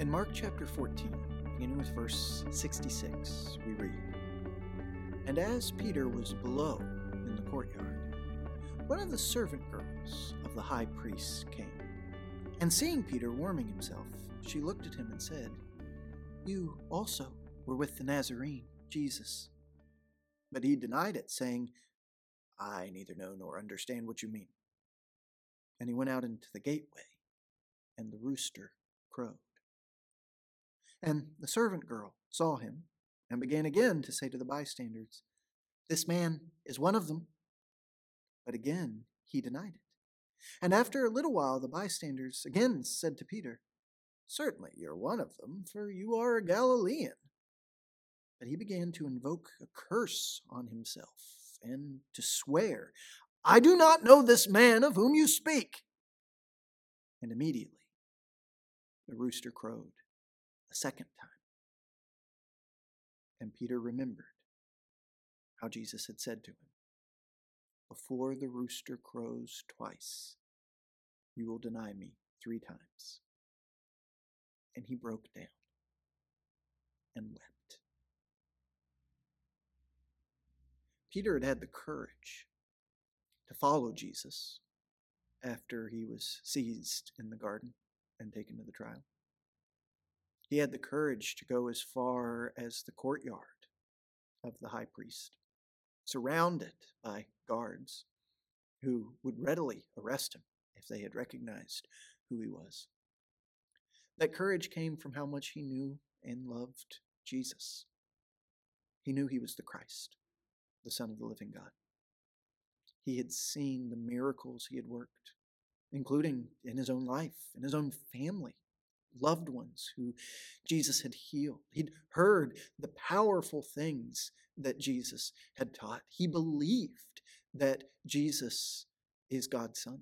In Mark chapter 14, beginning with verse 66, we read And as Peter was below in the courtyard, one of the servant girls of the high priest came. And seeing Peter warming himself, she looked at him and said, You also were with the Nazarene, Jesus. But he denied it, saying, I neither know nor understand what you mean. And he went out into the gateway, and the rooster crowed. And the servant girl saw him, and began again to say to the bystanders, This man is one of them. But again he denied it. And after a little while, the bystanders again said to Peter, Certainly you're one of them, for you are a Galilean. But he began to invoke a curse on himself and to swear, I do not know this man of whom you speak. And immediately the rooster crowed a second time. And Peter remembered how Jesus had said to him, Before the rooster crows twice, you will deny me three times. And he broke down and wept. Peter had had the courage to follow Jesus after he was seized in the garden and taken to the trial. He had the courage to go as far as the courtyard of the high priest, surrounded by guards who would readily arrest him if they had recognized who he was. That courage came from how much he knew and loved Jesus. He knew he was the Christ the Son of the living God. He had seen the miracles he had worked, including in his own life, in his own family, loved ones who Jesus had healed. He'd heard the powerful things that Jesus had taught. He believed that Jesus is God's Son,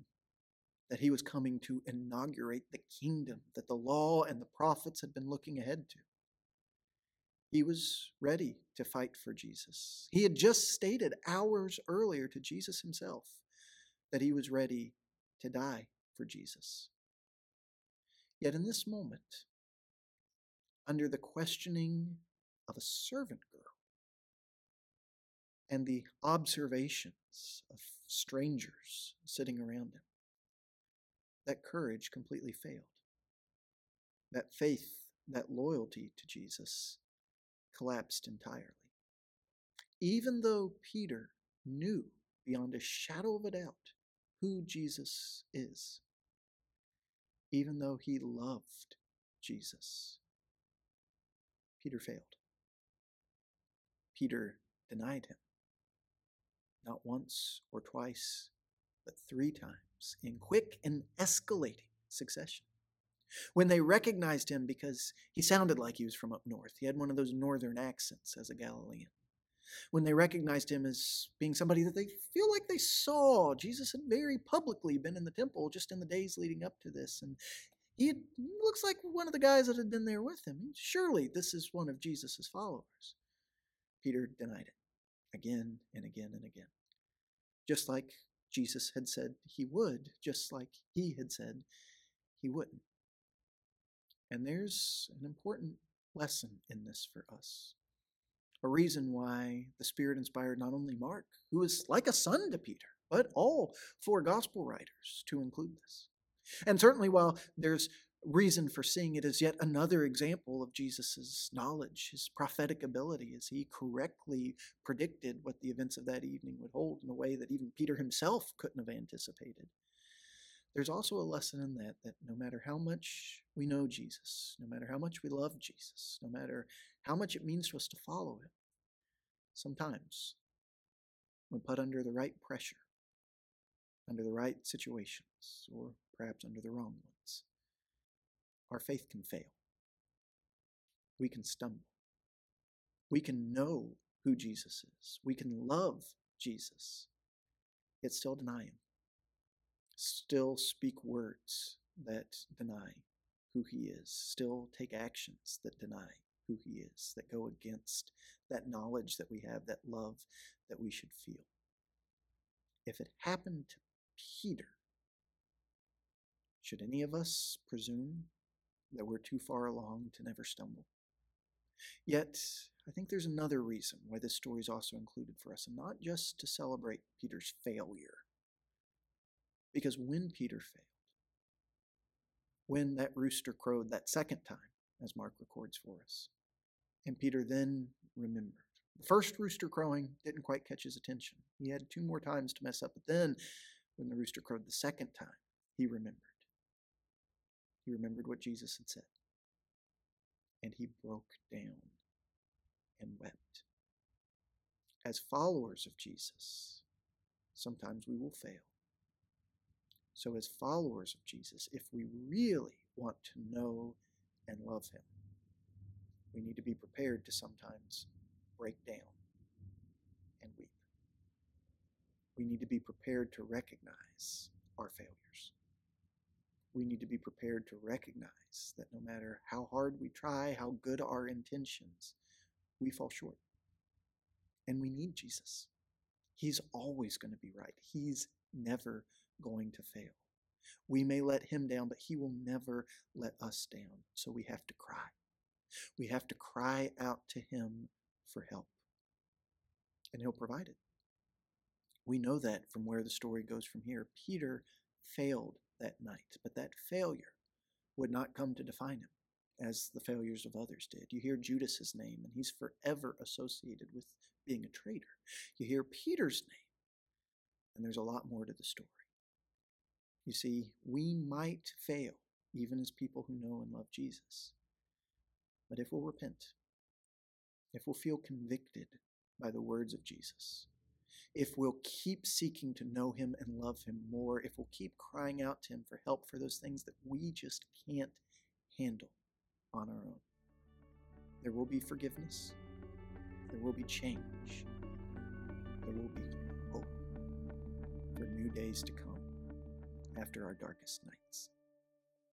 that he was coming to inaugurate the kingdom that the law and the prophets had been looking ahead to. He was ready to fight for Jesus. He had just stated hours earlier to Jesus himself that he was ready to die for Jesus. Yet in this moment, under the questioning of a servant girl and the observations of strangers sitting around him, that courage completely failed. That faith, that loyalty to Jesus collapsed entirely. Even though Peter knew beyond a shadow of a doubt who Jesus is, even though he loved Jesus, Peter failed. Peter denied him, not once or twice, but three times in quick and escalating succession. When they recognized him because he sounded like he was from up north, he had one of those northern accents as a Galilean. When they recognized him as being somebody that they feel like they saw, Jesus had very publicly been in the temple just in the days leading up to this, and he had, looks like one of the guys that had been there with him. Surely this is one of Jesus' followers. Peter denied it again and again and again. Just like Jesus had said he would, just like he had said he wouldn't. And there's an important lesson in this for us. A reason why the Spirit inspired not only Mark, who is like a son to Peter, but all four gospel writers to include this. And certainly, while there's reason for seeing it as yet another example of Jesus' knowledge, his prophetic ability, as he correctly predicted what the events of that evening would hold in a way that even Peter himself couldn't have anticipated there's also a lesson in that that no matter how much we know Jesus, no matter how much we love Jesus, no matter how much it means to us to follow him, sometimes when put under the right pressure, under the right situations, or perhaps under the wrong ones, our faith can fail. We can stumble. We can know who Jesus is. We can love Jesus, yet still deny him still speak words that deny who he is, still take actions that deny who he is, that go against that knowledge that we have, that love that we should feel. If it happened to Peter, should any of us presume that we're too far along to never stumble. Yet, I think there's another reason why this story is also included for us, and not just to celebrate Peter's failure. Because when Peter failed, when that rooster crowed that second time, as Mark records for us, and Peter then remembered. The first rooster crowing didn't quite catch his attention. He had two more times to mess up, but then when the rooster crowed the second time, he remembered. He remembered what Jesus had said. And he broke down and wept. As followers of Jesus, sometimes we will fail. So, as followers of Jesus, if we really want to know and love him, we need to be prepared to sometimes break down and weep. We need to be prepared to recognize our failures. We need to be prepared to recognize that no matter how hard we try, how good our intentions, we fall short. And we need Jesus. He's always going to be right. He's never going to fail. We may let him down, but he will never let us down. So we have to cry. We have to cry out to him for help. And he'll provide it. We know that from where the story goes from here. Peter failed that night, but that failure would not come to define him as the failures of others did. You hear Judas's name, and he's forever associated with being a traitor. You hear Peter's name, and there's a lot more to the story. You see, we might fail, even as people who know and love Jesus. But if we'll repent, if we'll feel convicted by the words of Jesus, if we'll keep seeking to know him and love him more, if we'll keep crying out to him for help for those things that we just can't handle on our own, there will be forgiveness, there will be change, there will be hope for new days to come after our darkest nights.